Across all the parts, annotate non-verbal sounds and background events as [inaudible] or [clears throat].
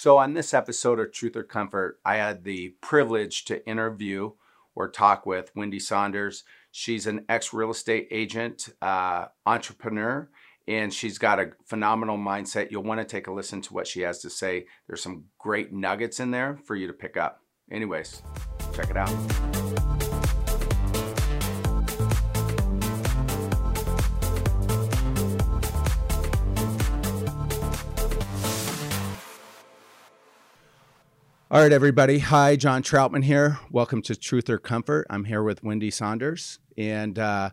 So, on this episode of Truth or Comfort, I had the privilege to interview or talk with Wendy Saunders. She's an ex real estate agent, uh, entrepreneur, and she's got a phenomenal mindset. You'll want to take a listen to what she has to say. There's some great nuggets in there for you to pick up. Anyways, check it out. All right, everybody. Hi, John Troutman here. Welcome to Truth or Comfort. I'm here with Wendy Saunders, and uh,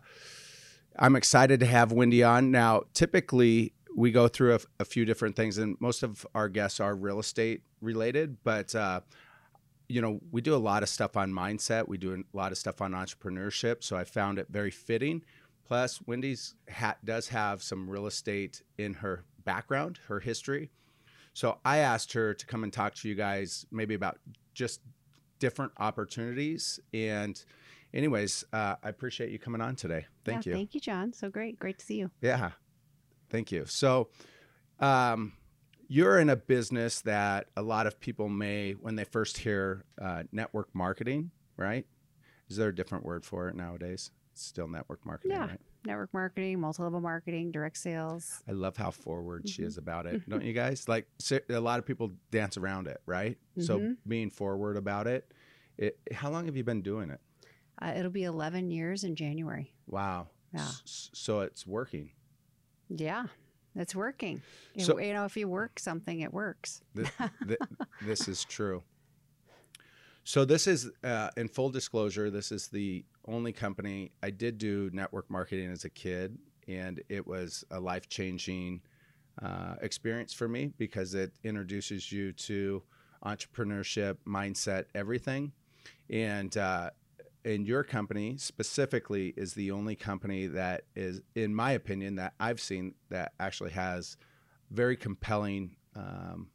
I'm excited to have Wendy on. Now, typically, we go through a, a, few different things, and most of our guests are real estate related, but uh, you know, we do a lot of stuff on mindset. We do a lot of stuff on entrepreneurship. So I found it very fitting. Plus, Wendy's hat does have some real estate in her background, her history. So I asked her to come and talk to you guys maybe about just different opportunities. And, anyways, uh, I appreciate you coming on today. Thank yeah, you. Thank you, John. So great. Great to see you. Yeah. Thank you. So, um, you're in a business that a lot of people may, when they first hear uh, network marketing, right? Is there a different word for it nowadays? It's still network marketing, yeah. right? Network marketing, multi-level marketing, direct sales. I love how forward mm-hmm. she is about it. [laughs] Don't you guys? Like a lot of people dance around it, right? Mm-hmm. So being forward about it, it. How long have you been doing it? Uh, it'll be 11 years in January. Wow. Yeah. S- so it's working. Yeah. It's working. So, you know, if you work something, it works. This, [laughs] this is true. So this is, uh, in full disclosure, this is the only company I did do network marketing as a kid, and it was a life changing uh, experience for me because it introduces you to entrepreneurship, mindset, everything. And uh, and your company specifically is the only company that is, in my opinion, that I've seen that actually has very compelling um,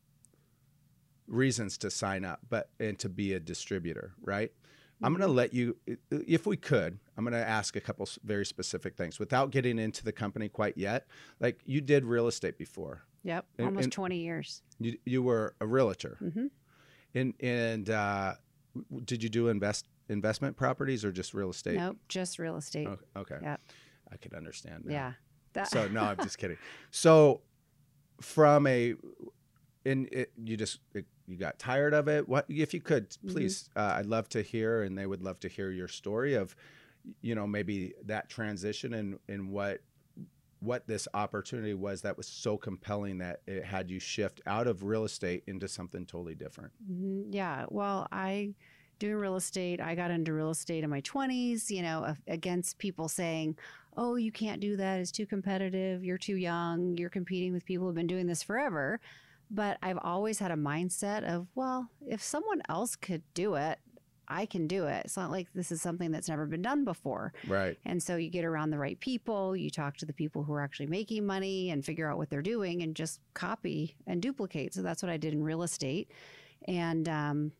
reasons to sign up, but and to be a distributor, right? Mm-hmm. I'm going to let you, if we could, I'm going to ask a couple very specific things without getting into the company quite yet. Like you did real estate before. Yep, and, almost and 20 years. You, you were a realtor. Mm-hmm. And and uh, did you do invest investment properties or just real estate? Nope, just real estate. Okay. okay. Yep. I could understand. Now. Yeah. That- so no, [laughs] I'm just kidding. So from a and it, you just you got tired of it? What if you could mm-hmm. please mm-hmm. uh, i'd love to hear and they would love to hear your story of you know maybe that transition and and what what this opportunity was that was so compelling that it had you shift out of real estate into something totally different. Mm-hmm. yeah. Well i doing real estate. I got into real estate in my 20s you know against people saying oh you can't do that. It's too competitive. You're too young. You're competing with people who've been doing this forever but I've always had a mindset of, well, if someone else could do it, I can do it. It's not like this is something that's never been done before. Right. And so you get around the right people, you talk to the people who are actually making money and figure out what they're doing and just copy and duplicate. So that's what I did in real estate. And, um,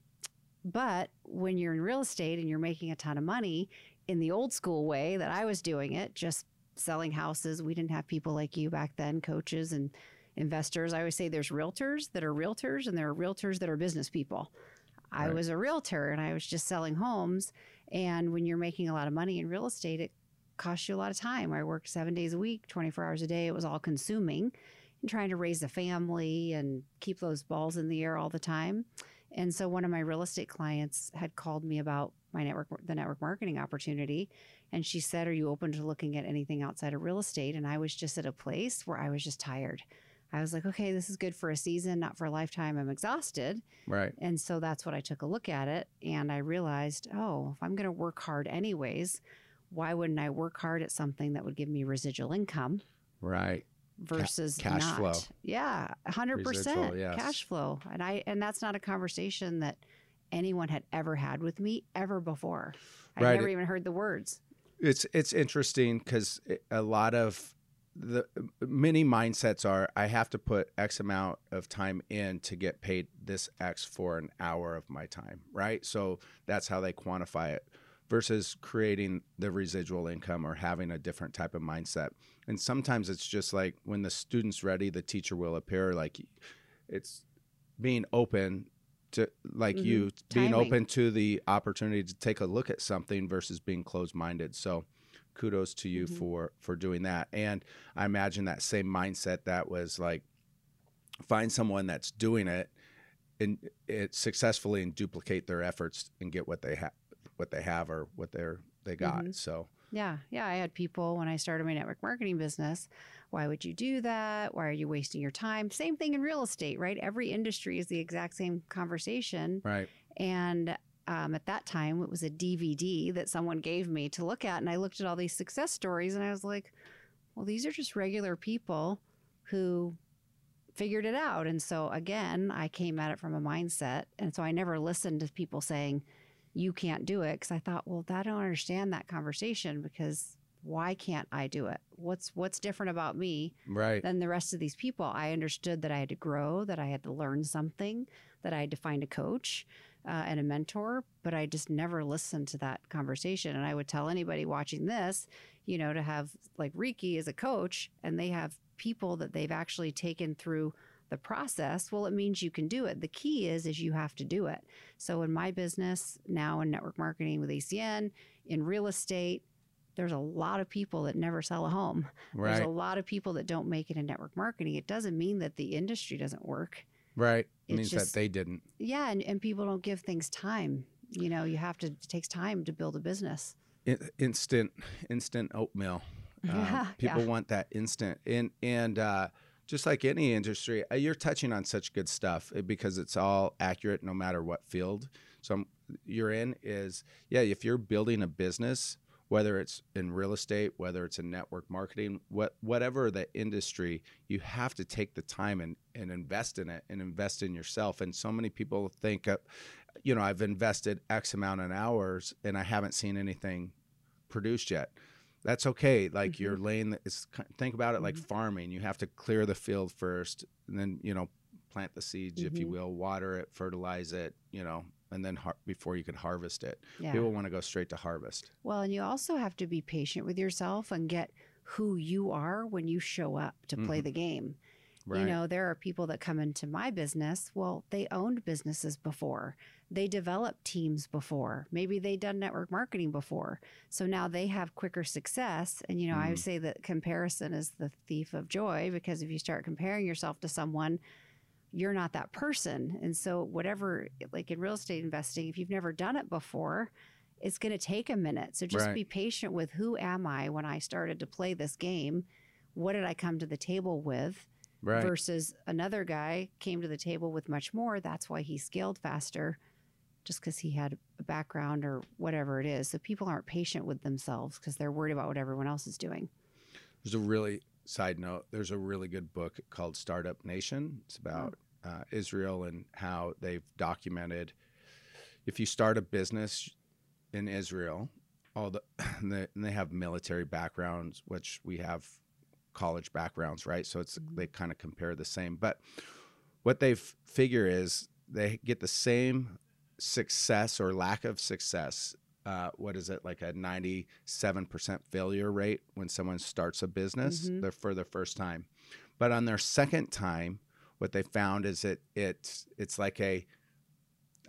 but when you're in real estate and you're making a ton of money in the old school way that I was doing it, just selling houses, we didn't have people like you back then, coaches and investors. I always say there's realtors that are realtors and there are realtors that are business people. Right. I was a realtor and I was just selling homes. And when you're making a lot of money in real estate, it costs you a lot of time. I worked seven days a week, 24 hours a day. It was all consuming and trying to raise a family and keep those balls in the air all the time. And so one of my real estate clients had called me about my network, the network marketing opportunity. And she said, Are you open to looking at anything outside of real estate? And I was just at a place where I was just tired. I was like, okay, this is good for a season, not for a lifetime. I'm exhausted. Right. And so that's what I took a look at it. And I realized, oh, if I'm going to work hard anyways, why wouldn't I work hard at something that would give me residual income? Right. Versus Ca- cash not. flow. Yeah, hundred percent cash flow, and I and that's not a conversation that anyone had ever had with me ever before. I right. never even heard the words. It's it's interesting because a lot of the many mindsets are I have to put X amount of time in to get paid this X for an hour of my time, right? So that's how they quantify it versus creating the residual income or having a different type of mindset. And sometimes it's just like when the student's ready, the teacher will appear. Like it's being open to like Mhm. you being Timing. open to the opportunity to take a look at something versus being closed minded. So kudos to you Mhm. for for doing that. And I imagine that same mindset that was like find someone that's doing it and it successfully and duplicate their efforts and get what they have what they have or what they're they got. Mhm. So Yeah, yeah. I had people when I started my network marketing business. Why would you do that? Why are you wasting your time? Same thing in real estate, right? Every industry is the exact same conversation. right. And um, at that time, it was a DVD that someone gave me to look at. And I looked at all these success stories and I was like, well, these are just regular people who figured it out. And so, again, I came at it from a mindset. And so I never listened to people saying, you can't do it. Cause I thought, well, I don't understand that conversation because why can't I do it? What's what's different about me Right. than the rest of these people. I understood that I had to grow, that I had to learn something, that I had to find a coach uh, and a mentor, but I just never listened to that conversation. And I would tell anybody watching this, you know, to have like Riki as a coach and they have people that they've actually taken through the process well it means you can do it the key is is you have to do it so in my business now in network marketing with acn in real estate there's a lot of people that never sell a home there's a lot of people that don't make it in network marketing. It doesn't mean that the industry doesn't work. Right. It means just- that they didn't. Yeah, and, and people don't give things time. You know, you have to, it takes time to build a business. In- instant instant oatmeal. [laughs] Um, Yeah, people yeah. want that instant. And and uh, just like any industry, uh, you're touching on such good stuff uh, because it's all accurate no matter what field. So I'm, you're in is yeah. If you're building a business, whether it's in real estate, whether it's in network marketing, what whatever the industry, you have to take the time and, and invest in it and invest in yourself. And so many people think, uh, you know, I've invested X amount of hours and I haven't seen anything produced yet. That's okay. Like you're laying, the, it's think about it like farming. You have to clear the field first, and then you know plant the seeds, if you Mhm. will, water it, fertilize it, you know, and then har- before you can harvest it. Yeah. People want to go straight to harvest. Well, and you also have to be patient with yourself and get who you are when you show up to play Mhm. the game. Right. You know, there are people that come into my business. Well, they owned businesses before. They developed teams before. Maybe they done network marketing before. So now they have quicker success. And you know, I Mm. would say that comparison is the thief of joy because if you start comparing yourself to someone, you're not that person. And so whatever like in real estate investing, if you've never done it before, it's going to take a minute. So just Right. be patient with who am I when I started to play this game? What did I come to the table with? right. versus another guy came to the table with much more. That's why he scaled faster, just because he had a background or whatever it is. So people aren't patient with themselves because they're worried about what everyone else is doing. There's a really side note. There's a really good book called Startup Nation. It's about uh, Israel and how they've documented if you start a business in Israel, all the [clears throat] and they, have military backgrounds, which we have college backgrounds, right? So it's Mhm. they kind of compare the same. But what they figure is they get the same success or lack of success uh, what is it like a 97% failure rate when someone starts a business Mhm. for the first time but on their second time what they found is it it's it's like a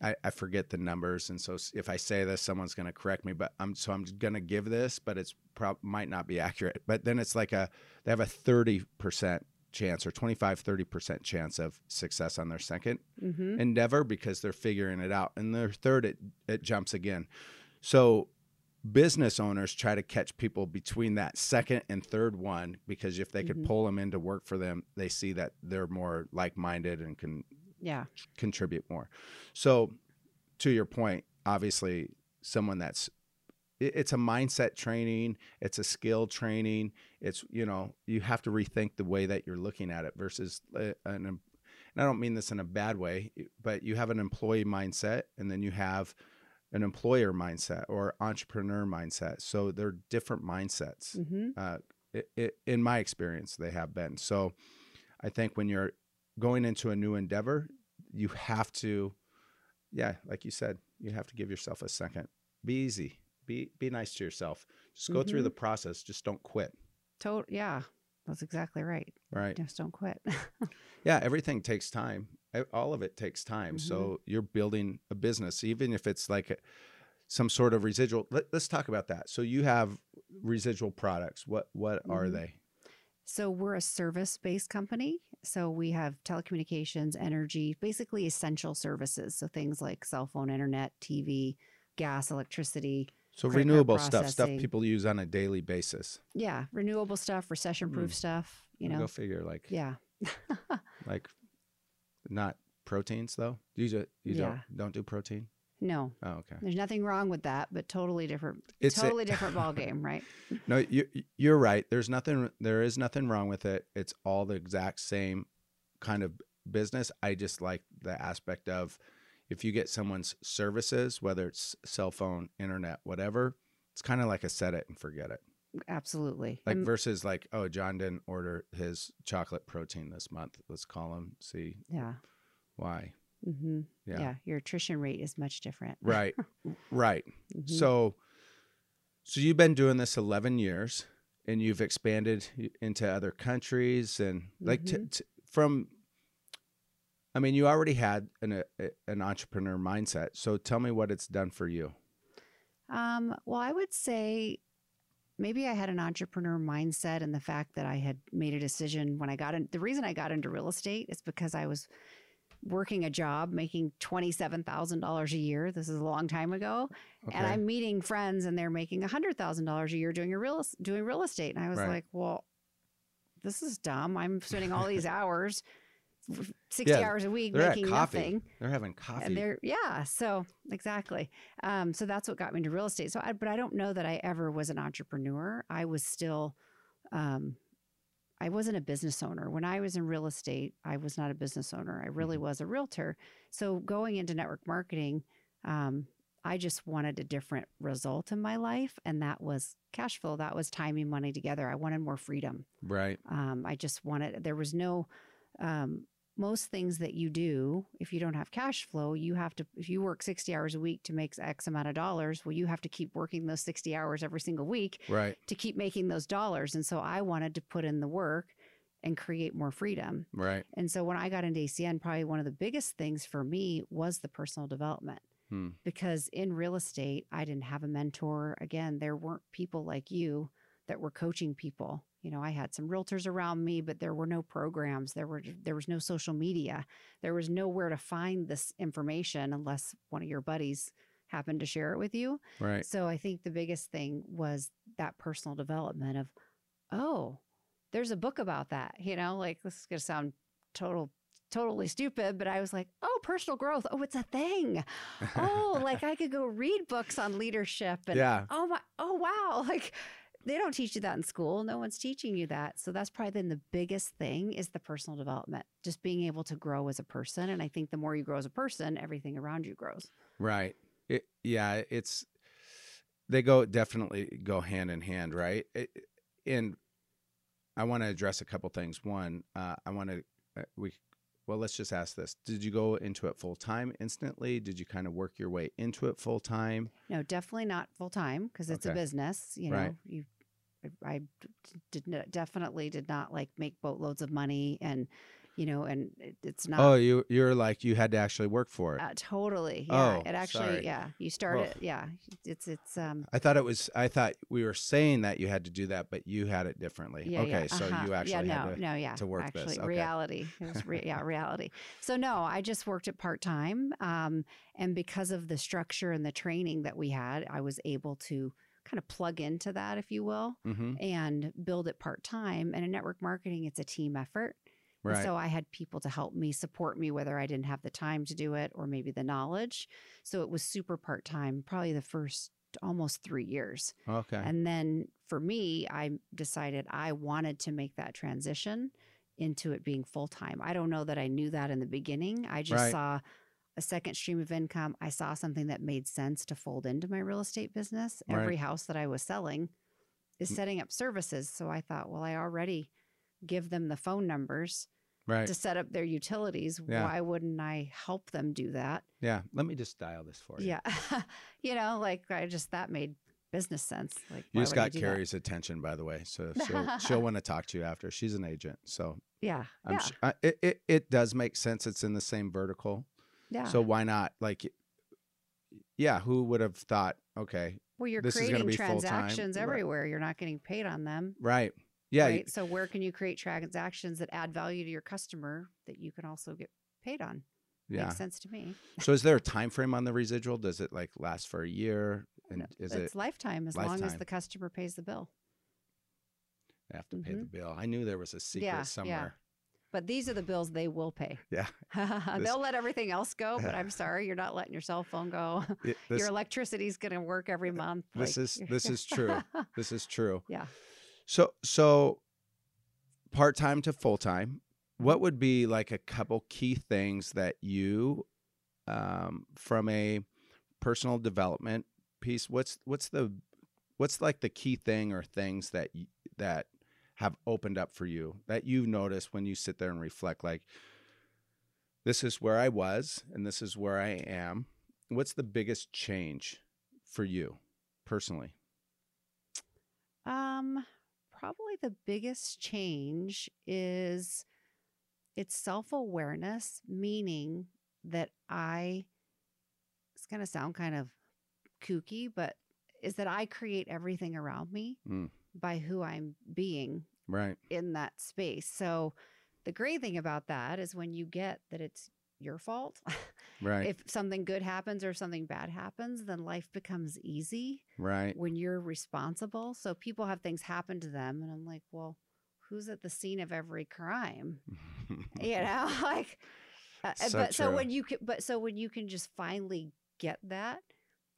I, I forget the numbers and so if i say this someone's going to correct me but i'm so i'm going to give this but it's prob might not be accurate but then it's like a they have a 30% chance or 25 30% chance of success on their second Mm-hmm. endeavor because they're figuring it out. And their third, it, it jumps again. So business owners try to catch people between that second and third one because if they could Mhm. pull them in to work for them, they see that they're more like minded and can Yeah. contribute more. So to your point, obviously, someone that's it's a mindset training it's a skill training it's you know you have to rethink the way that you're looking at it versus uh, an and I don't mean this in a bad way, but you have an employee mindset and then you have an employer mindset or entrepreneur mindset. So they're different mindsets. Mm-hmm. Uh, it, it, in my experience, they have been. So I think when you're going into a new endeavor, you have to, yeah, like you said, you have to give yourself a second. Be easy. Be be nice to yourself. Just go through Mhm. the process. Just don't quit. Tot- yeah. That's exactly right. Right. Just don't quit. [laughs] Yeah, everything takes time. All of it takes time. Mhm. So you're building a business, even if it's like a, some sort of residual. Let, us talk about that. So you have residual products. What what are Mhm. they? So we're a service based company. So we have telecommunications, energy, basically essential services. So things like cell phone, internet, TV, gas, electricity. So renewable stuff, stuff people use on a daily basis. Yeah, renewable stuff, recession proof Mm. stuff, you know. go figure. Like Yeah. [laughs] like not proteins though. You just you Yeah. don't don't do protein. No, Oh, okay. there's nothing wrong with that, but totally different It's a- totally different [laughs] ball game, right? No, you you're right. There's nothing. There is nothing wrong with it. It's all the exact same kind of business. I just like the aspect of if you get someone's services, whether it's cell phone, internet, whatever. It's kind of like a set it and forget it. Absolutely. Like And- versus like, oh, John didn't order his chocolate protein this month. Let's call him, see yeah. why. hmm Yeah. Yeah. Your attrition rate is much different. Right. [laughs] right. Mhm. So, so you've been doing this 11 years and you've expanded into other countries and like t- Mhm. t- from, I mean, you already had an, a, an entrepreneur mindset. So tell me what it's done for you. Um, well, I would say maybe I had an entrepreneur mindset and the fact that I had made a decision when I got in. The reason I got into real estate is because I was working a job making $27,000 a year. This is a long time ago. And I'm meeting friends and they're making $100,000 a year doing a real doing real estate. And I was Right. like, well, this is dumb. I'm spending all these [laughs] hours, 60 Yeah, hours a week making coffee. nothing. They're having coffee. And they're yeah, so exactly. Um, so that's what got me into real estate. So, I, but I don't know that I ever was an entrepreneur. I was still, um, I wasn't a business owner when I was in real estate. I was not a business owner. I really Mhm. was a realtor. So going into network marketing, um, I just wanted a different result in my life, and that was cash flow. That was timing money together. I wanted more freedom. right. Um, I just wanted, there was no, um, most things that you do, if you don't have cash flow, you have to, if you work 60 hours a week to make X amount of dollars, well, you have to keep working those 60 hours every single week Right. to keep making those dollars. And so I wanted to put in the work and create more freedom. Right. And so when I got into ACN, probably one of the biggest things for me was the personal development Hmm. because in real estate, I didn't have a mentor. Again, there weren't people like you that were coaching people. You know, I had some realtors around me, but there were no programs. There were there was no social media. There was nowhere to find this information unless one of your buddies happened to share it with you. Right. So I think the biggest thing was that personal development of, oh, there's a book about that. You know, like this is gonna sound total totally stupid, but I was like, oh, personal growth. Oh, it's a thing. Oh, [laughs] like I could go read books on leadership and yeah. oh my oh wow. [laughs] Like they don't teach you that in school. No one's teaching you that. So that's probably been the biggest thing is the personal development. Just being able to grow as a person. And I think the more you grow as a person, everything around you grows. Right. It, yeah, it's they go definitely go hand in hand, right? It, and I want to address a couple things. One, uh, I want to uh, we well, let's just ask this: Did you go into it full time instantly? Did you kind of work your way into it full time? No, definitely not full time because it's a business. You know, Right. you, I d- did not, definitely did not like make boatloads of money, and you know, and it, it's not. Oh, you you're like you had to actually work for it. uh, totally. Yeah. Oh, it actually, sorry. yeah. You started. Yeah. It's, it's, um, I thought it was. I thought we were saying that you had to do that, but you had it differently. yeah. okay, yeah, so uh-huh. you actually yeah, no, had to. no, yeah. to work actually, this, okay. reality. It was re- yeah, reality. So no, I just worked it part time. Um, and because of the structure and the training that we had, I was able to kind of plug into that, if you will. hmm and build it part time. And in network marketing, it's a team effort. Right. so I had people to help me, support me, whether I didn't have the time to do it or maybe the knowledge. So it was super part time, probably the first almost three years. okay. And then for me, I decided I wanted to make that transition into it being full time. I don't know that I knew that in the beginning. I just Right. saw a second stream of income. I saw something that made sense to fold into my real estate business. Right. Every house that I was selling is setting up services. So I thought, well, I already give them the phone numbers right. to set up their utilities. Yeah. Why wouldn't I help them do that? yeah. Let me just dial this for you. Yeah. [laughs] you know, like I just, that made business sense. Like You just got do that? Carrie's attention, by the way, so [laughs] she'll she'll want to talk to you after. She's an agent, so Yeah, I'm yeah, I, it, it it does make sense. It's in the same vertical, yeah. so why not? Like, yeah, who would have thought? Okay, well, you're this is gonna creating full-time. transactions Right. everywhere. You're not getting paid on them. right? Yeah, right. So where can you create transactions that add value to your customer that you can also get paid on? yeah. Makes sense to me. So is there a time frame on the residual? Does it like last for a year? And is it's it lifetime as long as the customer pays the bill. I have to pay the Mhm. bill? I knew there was a secret Yeah, yeah. somewhere. But these are the bills they will pay. Yeah. [laughs] They'll let everything else go, but I'm [laughs] sorry, you're not letting your cell phone go. It- [laughs] this, your electricity's going to work every month. this like, is this is true. this is true. Yeah. So so part time to full time. Mm-hmm. What would be like a couple key things that you, um, from a personal development piece? What's what's the what's like the key thing or things that that have opened up for you that you've noticed when you sit there and reflect? Like, this is where I was, and this is where I am. What's the biggest change for you personally? Um, probably the biggest change is it's self awareness, meaning that I, it's going to sound kind of kooky, but is that I create everything around me Mm. By who I'm being Right. in that space. So the great thing about that is when you get that it's your fault. [laughs] Right. if something good happens or something bad happens, then life becomes easy right. when you're responsible. So people have things happen to them, and I'm like, well, who's at the scene of every crime? [laughs] You know, [laughs] like, uh, uh, So but so when you can, but so when you can just finally get that,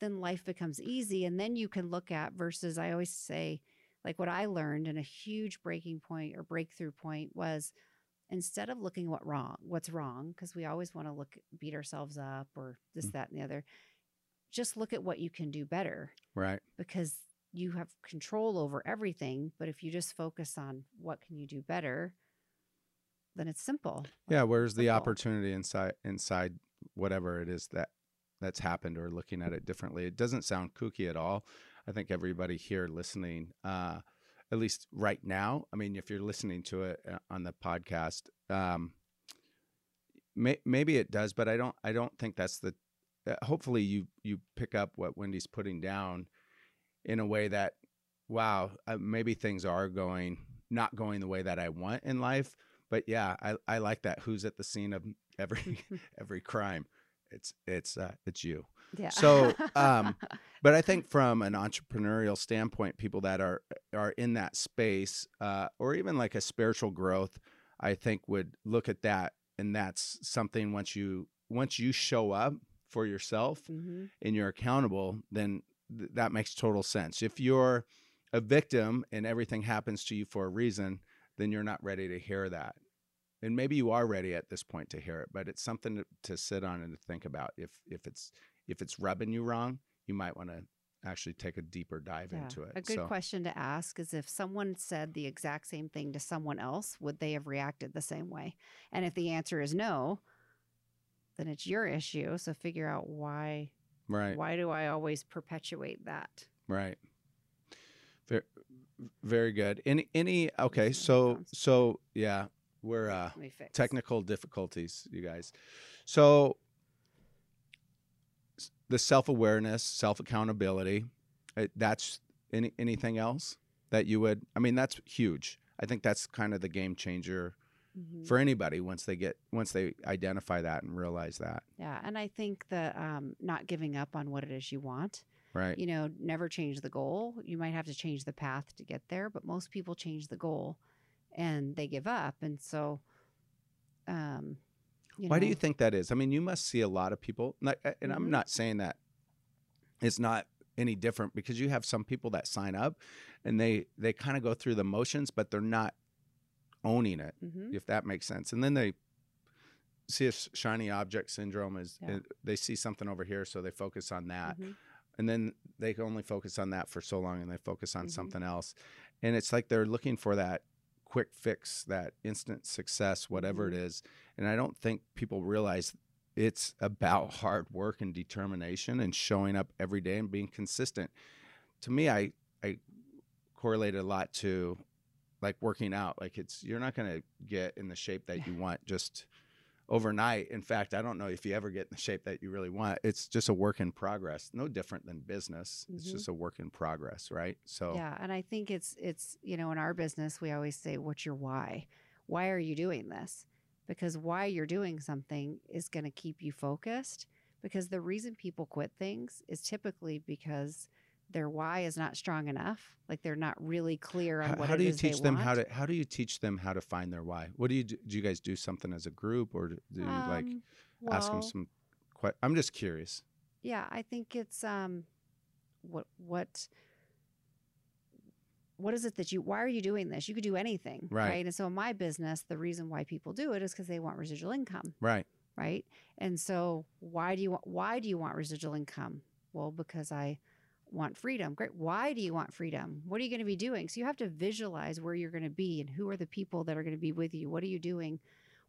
then life becomes easy, and then you can look at versus. I always say, like what I learned, and a huge breaking point or breakthrough point was instead of looking what wrong what's wrong because we always want to look beat ourselves up or this Mm. that and the other just look at what you can do better right. because you have control over everything but if you just focus on what can you do better then it's simple Yeah. Where's the opportunity inside inside whatever it is that that's happened or looking at it differently? It doesn't sound kooky at all. I think everybody here listening, uh, at least right now, I mean, if you're listening to it uh, on the podcast, um, may, maybe it does, but I don't. I don't think that's the. Uh, hopefully, you you pick up what Wendy's putting down in a way that, wow, uh, maybe things are going not going the way that I want in life. But yeah, I, I like that. Who's at the scene of every [laughs] every crime? It's it's uh, it's you. Yeah So, um, [laughs] But I think from an entrepreneurial standpoint, people that are are in that space, uh, or even like a spiritual growth, I think would look at that, and that's something once you once you show up for yourself Mhm. and you're accountable, then th- that makes total sense. If you're a victim and everything happens to you for a reason, then you're not ready to hear that. And maybe you are ready at this point to hear it, but it's something to, to sit on and to think about. If if it's if it's rubbing you wrong, you might want to actually take a deeper dive Yeah. into it. A good so, question to ask is if someone said the exact same thing to someone else, would they have reacted the same way? And if the answer is no, then it's your issue. So figure out why right, why do I always perpetuate that? right. Very, very good. Any any okay, so so yeah, we're uh Let me fix. technical difficulties, you guys. So the self-awareness, self-accountability, uh, that's any anything else that you would I mean that's huge. I think that's kind of the game changer Mhm. for anybody once they get once they identify that and realize that, Yeah, and I think the um, not giving up on what it is you want. right? You know, never change the goal. You might have to change the path to get there, but most people change the goal and they give up. And so, um, Why do you think that is? I mean, you must see a lot of people, like, uh, and I'm Mhm. not saying that it's not any different because you have some people that sign up and they they kind of go through the motions, but they're not owning it. Mhm. if that makes sense. And then they see a shiny object syndrome is Yeah. they see something over here, so they focus on that, Mhm. and then they only focus on that for so long, and they focus on Mhm. something else, and it's like they're looking for that quick fix, that instant success, whatever it Mhm. is. And I don't think people realize it's about hard work and determination and showing up every day and being consistent. to me, I I correlated a lot to like working out. Like it's you're not going to get in the shape that you want just overnight. In fact, I don't know if you ever get in the shape that you really want. It's just a work in progress. No different than business. It's Mhm. just a work in progress, right? So Yeah, and I think it's it's you know in our business we always say what's your why? Why are you doing this? Because why you're doing something is going to keep you focused because the reason people quit things is typically because their why is not strong enough. Like they're not really clear on how, what how it do you is teach them how to how do you teach them how to find their why? What do you do? Do you guys do something as a group or do you like Um, ask them some que- I'm just curious. Yeah, I think it's um what what what is it that you why are you doing this? You could do anything, Right. And so in my business, the reason why people do it is because they want residual income, Right. right? And so why do you want why do you want residual income? Well, because I want freedom. Great. Why do you want freedom? What are you going to be doing? So you have to visualize where you're going to be and who are the people that are going to be with you. What are you doing?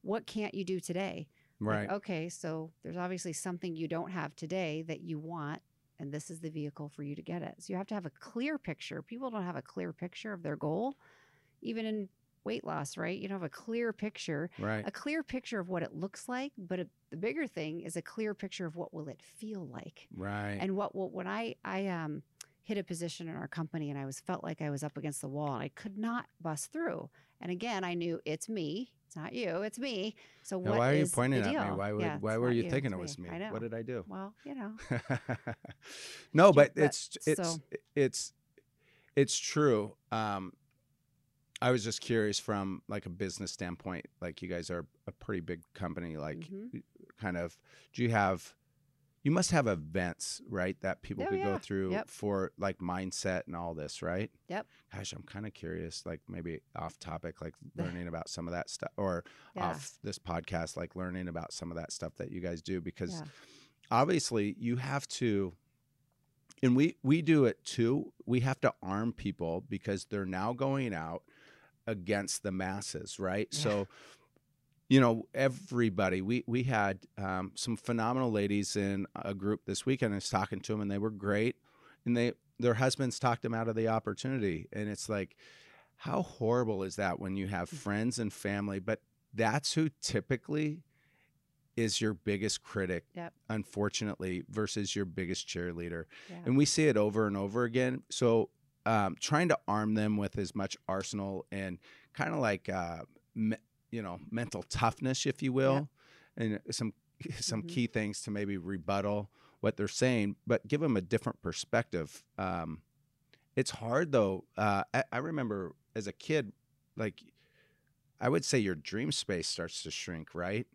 What can't you do today? Like, Right. okay, so there's obviously something you don't have today that you want, and this is the vehicle for you to get it. So you have to have a clear picture. People don't have a clear picture of their goal, even in weight loss, right? You don't have a clear picture, right. a clear picture of what it looks like, but a, the bigger thing is a clear picture of what will it feel like, Right. and what will when I I um hit a position in our company and I was felt like I was up against the wall and I could not bust through. And again, I knew it's me. It's not you. It's me. So Now, what why are you pointing at me? Why would, Yeah, why were not you thinking it was me? Know. What did I do? Well, you know. [laughs] no, but but- it's it's so- it's it's true. Um, I was just curious from like a business standpoint. Like you guys are a pretty big company. Like, Mhm. kind of, do you have? You must have events, right? That people Oh, could go through Yep. for like mindset and all this, right? Yep. Gosh, I'm kind of curious. Like maybe off topic, like [laughs] learning about some of that stuff, or Yeah. off this podcast, like learning about some of that stuff that you guys do, because Yeah. obviously you have to and we we do it too we have to arm people because they're now going out against the masses right Yeah. so you know everybody we we had um, some phenomenal ladies in a group this weekend i was talking to them and they were great and they their husbands talked them out of the opportunity and it's like how horrible is that when you have friends and family but that's who typically is your biggest critic Yep. unfortunately versus your biggest cheerleader Yeah. and we see it over and over again so um, trying to arm them with as much arsenal and kind of like uh, me, you know mental toughness if you will and some [laughs] some Mhm. key things to maybe rebuttal what they're saying but give them a different perspective um, it's hard though uh, I, I remember as a kid like i would say your dream space starts to shrink right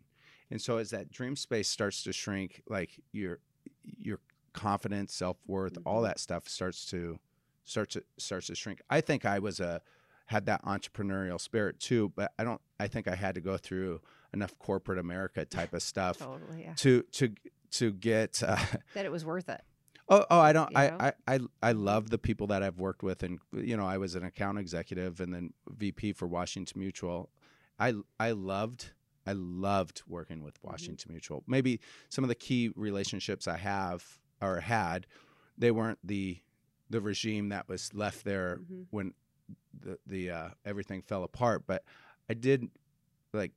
and so as that dream space starts to shrink like your your confidence self-worth all Mhm. that stuff starts to starts to starts to shrink i think i was a had that entrepreneurial spirit too but i don't i think i had to go through enough corporate america [laughs] type of stuff totally. Yeah. to to to get uh, [laughs] That it was worth it. Oh, oh, I don't. You I, know? I, I, I love the people that I've worked with, and you know, I was an account executive and then VP for Washington Mutual. I, I loved, I loved working with Mm-hmm. Washington Mutual. Maybe some of the key relationships I have or had, they weren't the, the regime that was left there Mhm. when the the uh, everything fell apart. But I did like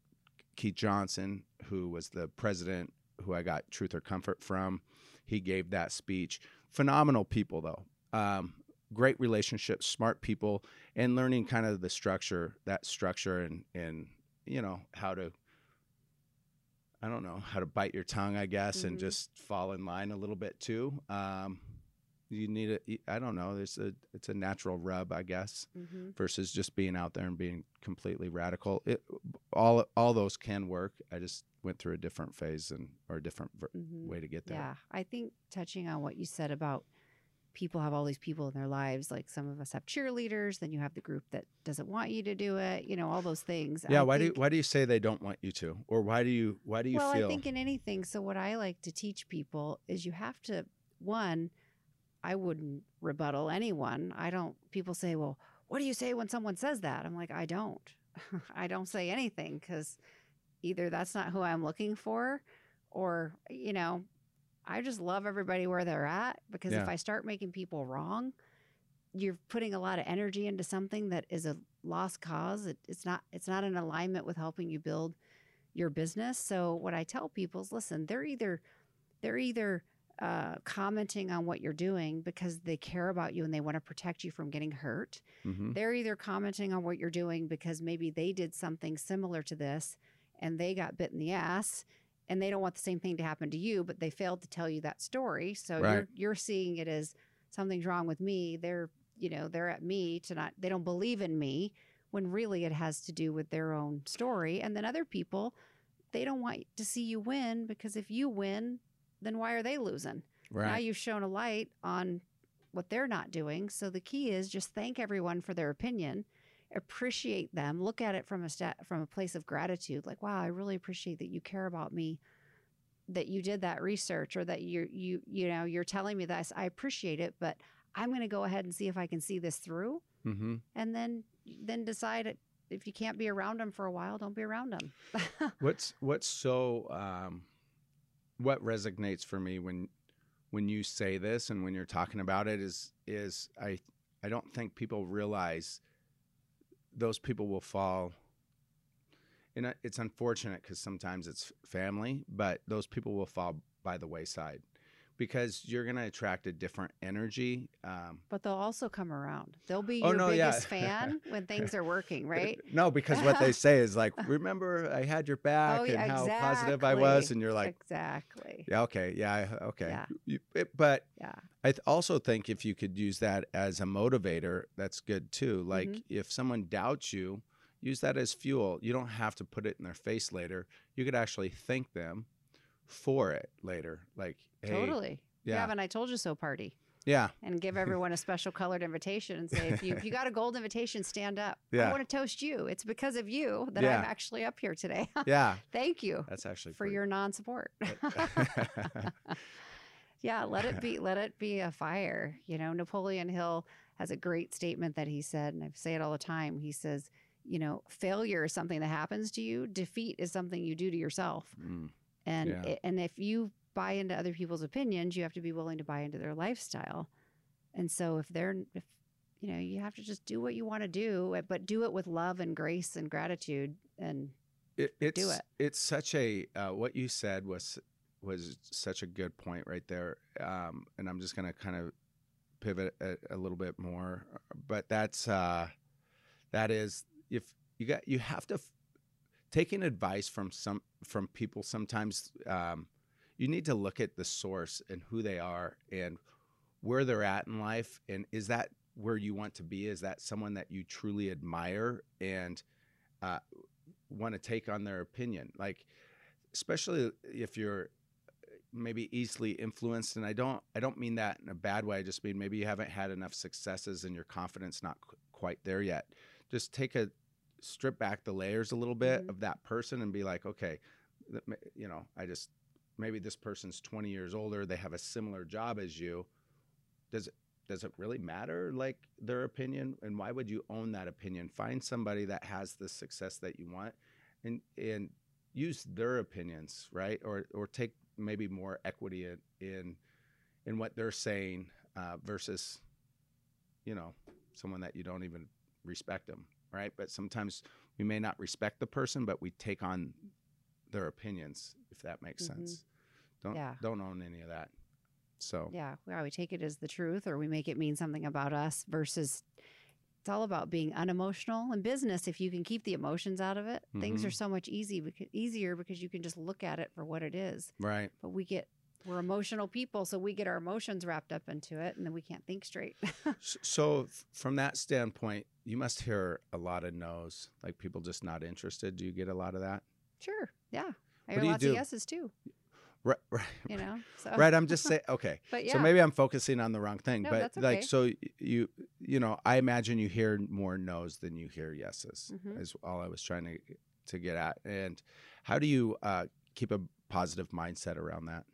Keith Johnson, who was the president, who I got Truth or Comfort from. He gave that speech. Phenomenal people, though. Um, great relationships, smart people, and learning kind of the structure, that structure, and and you know how to. I don't know how to bite your tongue, I guess, and Mhm. just fall in line a little bit too. Um, you need a, I don't know. There's a, it's a natural rub, I guess Mm-hmm. versus just being out there and being completely radical. It, all all those can work. I just went through a different phase and or a different ver- Mm-hmm. way to get there. Yeah, I think touching on what you said about people have all these people in their lives, like some of us have cheerleaders, then you have the group that doesn't want you to do it, you know, all those things. Yeah. I why think, do why do you say they don't want you to, or why do you why do you well, feel? I think in anything. So what I like to teach people is you have to one. I wouldn't rebuttal anyone. I don't. People say, "Well, what do you say when someone says that?" I'm like, I don't. [laughs] I don't say anything because either that's not who I'm looking for, or you know, I just love everybody where they're at because if I start making people wrong, you're putting a lot of energy into something that is a lost cause. It, it's not it's not in alignment with helping you build your business. So what I tell people is, listen, they're either they're either uh, commenting on what you're doing because they care about you and they want to protect you from getting hurt. Mm-hmm. They're either commenting on what you're doing because maybe they did something similar to this and they got bit in the ass and they don't want the same thing to happen to you, but they failed to tell you that story. So Right. you're you're seeing it as something's wrong with me. They're you know they're at me to not they don't believe in me when really it has to do with their own story. And then other people they don't want to see you win because if you win, then why are they losing? Right. Now you've shown a light on what they're not doing. So the key is just thank everyone for their opinion, appreciate them, look at it from a sta- from a place of gratitude. Like, wow, I really appreciate that you care about me, that you did that research, or that you you you know you're telling me this. I appreciate it, but I'm going to go ahead and see if I can see this through, Mm-hmm. and then then decide. If you can't be around them for a while, don't be around them. [laughs] What's what's so um, what resonates for me when when you say this and when you're talking about it is is I I don't think people realize those people will fall. And it's unfortunate because sometimes it's family, but those people will fall by the wayside because you're going to attract a different energy. Um, but they'll also come around. They'll be Oh, your no, yeah. biggest fan when [laughs] things are working, right? [laughs] No, because what they say is like, [laughs] remember I had your back Oh, and yeah, how positive I was, and you're like, exactly. yeah, okay, yeah, okay. Yeah. You- it- but Yeah. I th- also think if you could use that as a motivator, that's good too. Like Mhm. if someone doubts you, use that as fuel. You don't have to put it in their face later. You could actually thank them for it later. Like, hey, Totally. Yeah, have an I told you so party yeah, and give everyone a special colored invitation and say, if you, if you [laughs] got a gold invitation, stand up. Yeah. I want to toast you. It's because of you that Yeah. I'm actually up here today. [laughs] yeah. Thank you That's actually for pretty- your non support. [laughs] yeah, let it be let it be a fire. You know, Napoleon Hill has a great statement that he said, and I say it all the time. He says, you know, failure is something that happens to you. Defeat is something you do to yourself. Mm, And Yeah. i- and if you buy into other people's opinions, you have to be willing to buy into their lifestyle. And so if they're if you know, you have to just do what you want to do, eh, but do it with love and grace and gratitude and it, it's it. it's such a uh, what you said was was such a good point right there. Um, and I'm just gonna kind of pivot a, a little bit more, but that's uh, that is if you got you have to f- taking advice from some from people sometimes um, you need to look at the source and who they are and where they're at in life. And is that where you want to be? Is that someone that you truly admire and uh, want to take on their opinion? Like especially if you're maybe easily influenced and i don't i don't mean that in a bad way. I just mean maybe you haven't had enough successes and your confidence not qu- quite there yet. Just take a strip back the layers a little bit Mhm. of that person and be like okay you know i just maybe this person's 20 years older they have a similar job as you. Does it does it really matter like their opinion? And why would you own that opinion? Find somebody that has the success that you want and and use their opinions right? Or or take maybe more equity in in, in what they're saying uh, versus you know someone that you don't even respect them right but sometimes we may not respect the person but we take on their opinions if that makes Mhm. sense don't Yeah. don't own any of that so yeah, well, we take it as the truth or we make it mean something about us versus it's all about being unemotional in business. If you can keep the emotions out of it, things Mhm. are so much easy easier because you can just look at it for what it is. right But we get we're emotional people, so we get our emotions wrapped up into it, and then we can't think straight. [laughs] So, f- from that standpoint, you must hear a lot of no's, like people just not interested. Do you get a lot of that? sure, yeah, I hear lots do? of yeses too. Right, [laughs] right, You know, so right. I'm just [laughs] saying. Okay, But yeah, so maybe I'm focusing on the wrong thing, No, but that's like, so you, you know, I imagine you hear more no's than you hear yeses. Mhm. Is all I was trying to to get at. And how do you uh, keep a positive mindset around that?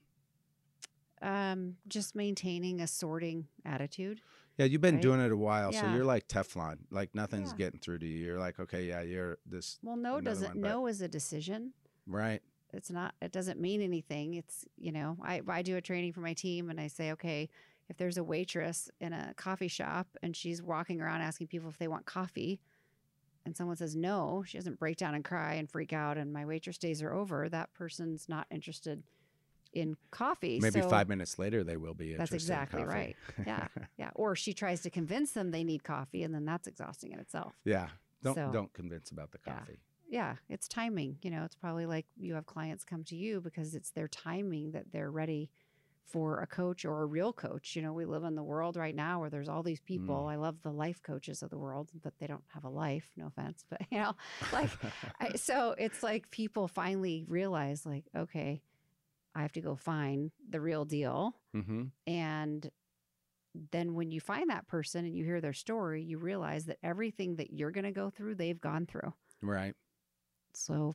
Um, just maintaining a sorting attitude. Yeah, you've been Right? doing it a while, so you're like Teflon. Like nothing's Yeah. getting through to you. You're like, okay, yeah, you're this, Well, no doesn't. one, no is a decision. right? it's not it doesn't mean anything it's you know i i do a training for my team and i say okay if there's a waitress in a coffee shop and she's walking around asking people if they want coffee and someone says no, she doesn't break down and cry and freak out and my waitress days are over, that person's not interested in coffee. Maybe So five minutes later they will be. That's interested in coffee. That's exactly right. Yeah. [laughs] Yeah. Or she tries to convince them they need coffee and then that's exhausting in itself. yeah. Don't So- don't convince about the coffee. Yeah, it's timing. You know, it's probably like you have clients come to you because it's their timing that they're ready for a coach or a real coach. You know, we live in the world right now where there's all these people. Mm. I love the life coaches of the world, but they don't have a life. No offense, but you know, like [laughs] I, so it's like people finally realize, like, okay, I have to go find the real deal. mm-hmm. And then when you find that person and you hear their story, you realize that everything that you're going to go through, they've gone through. Right. So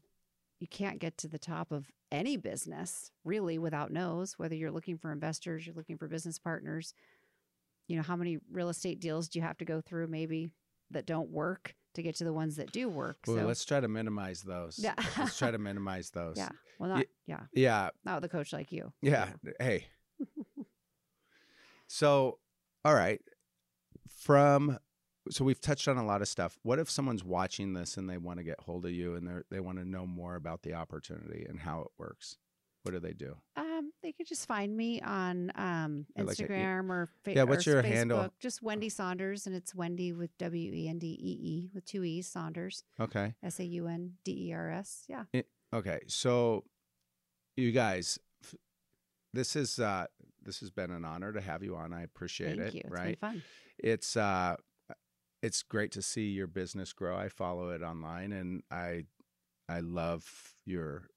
you can't get to the top of any business really without knows whether you're looking for investors, you're looking for business partners. You know, how many real estate deals do you have to go through maybe that don't work to get to the ones that do work? Well, so let's try to minimize those. Yeah. let's try to [laughs] minimize those. yeah. Well not yeah. Yeah. Not with a coach like you. Yeah. Hey. [laughs] so, all right. From so we've touched on a lot of stuff. What if someone's watching this and they want to get hold of you and they they want to know more about the opportunity and how it works? What do they do? Um, they could just find me on um, Or like Instagram or fa- Yeah, what's or your Facebook. handle? Just Wendee Saunders, and it's Wendee with W E N D E E with two E's Saunders Okay. S A U N D E R S. Yeah. Okay. So, you guys, this is uh this has been an honor to have you on. I appreciate Thank it. you. It's right. fun. it's uh it's great to see your business grow i follow it online and i i love your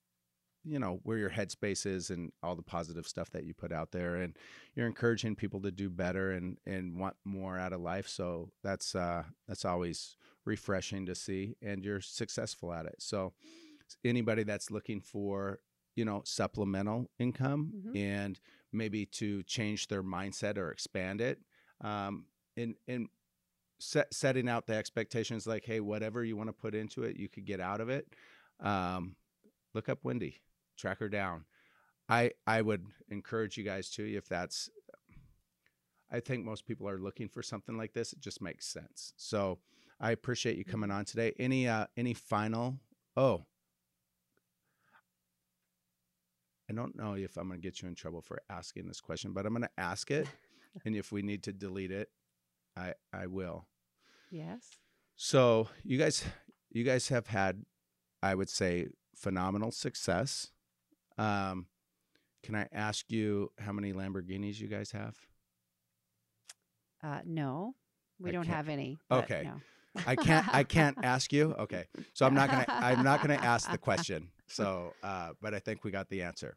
you know where your headspace is and all the positive stuff that you put out there and you're encouraging people to do better and and want more out of life so that's uh that's always refreshing to see and you're successful at it so anybody that's looking for you know supplemental income Mhm. and maybe to change their mindset or expand it um and and set, setting out the expectations like hey whatever you want to put into it you could get out of it um look up wendee track her down. I i would encourage you guys to if that's i think most people are looking for something like this it just makes sense. So i appreciate you coming on today. Any uh any final oh. I don't know if i'm going to get you in trouble for asking this question but i'm going to ask it [laughs] and if we need to delete it i i will. Yes. so you guys, you guys have had, I would say, phenomenal success. Um, can I ask you how many Lamborghinis you guys have? Uh, no, we I don't can't- have any. Okay. no. I can't. I can't ask you. [laughs] Okay, so I'm not gonna. I'm not gonna ask the question. [laughs] So, uh, but I think we got the answer.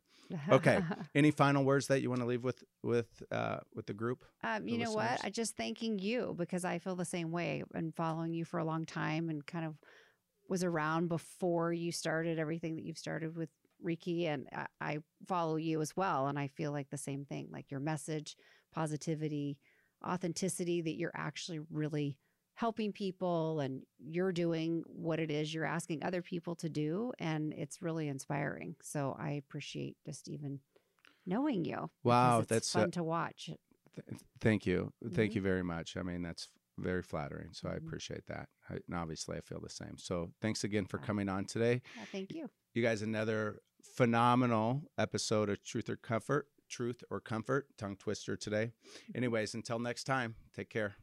Okay. [laughs] Any final words that you want to leave with with uh, with the group? Um, you know what? I just thanking you because I feel the same way and following you for a long time and kind of was around before you started everything that you've started with Reiki. And I, I follow you as well. And I feel like the same thing like your message, positivity, authenticity that you're actually really helping people and you're doing what it is you're asking other people to do. And it's really inspiring. So I appreciate just even knowing you. Wow, that's, uh, fun to watch. Th- thank you. Thank Mhm. you very much. I mean, that's very flattering. So I Mhm. appreciate that. I, and obviously, I feel the same. So thanks again for coming on today. Yeah, thank you. You guys, another phenomenal episode of Truth or Comfort. Truth or Comfort, tongue twister today. Mm-hmm. Anyways, until next time, take care.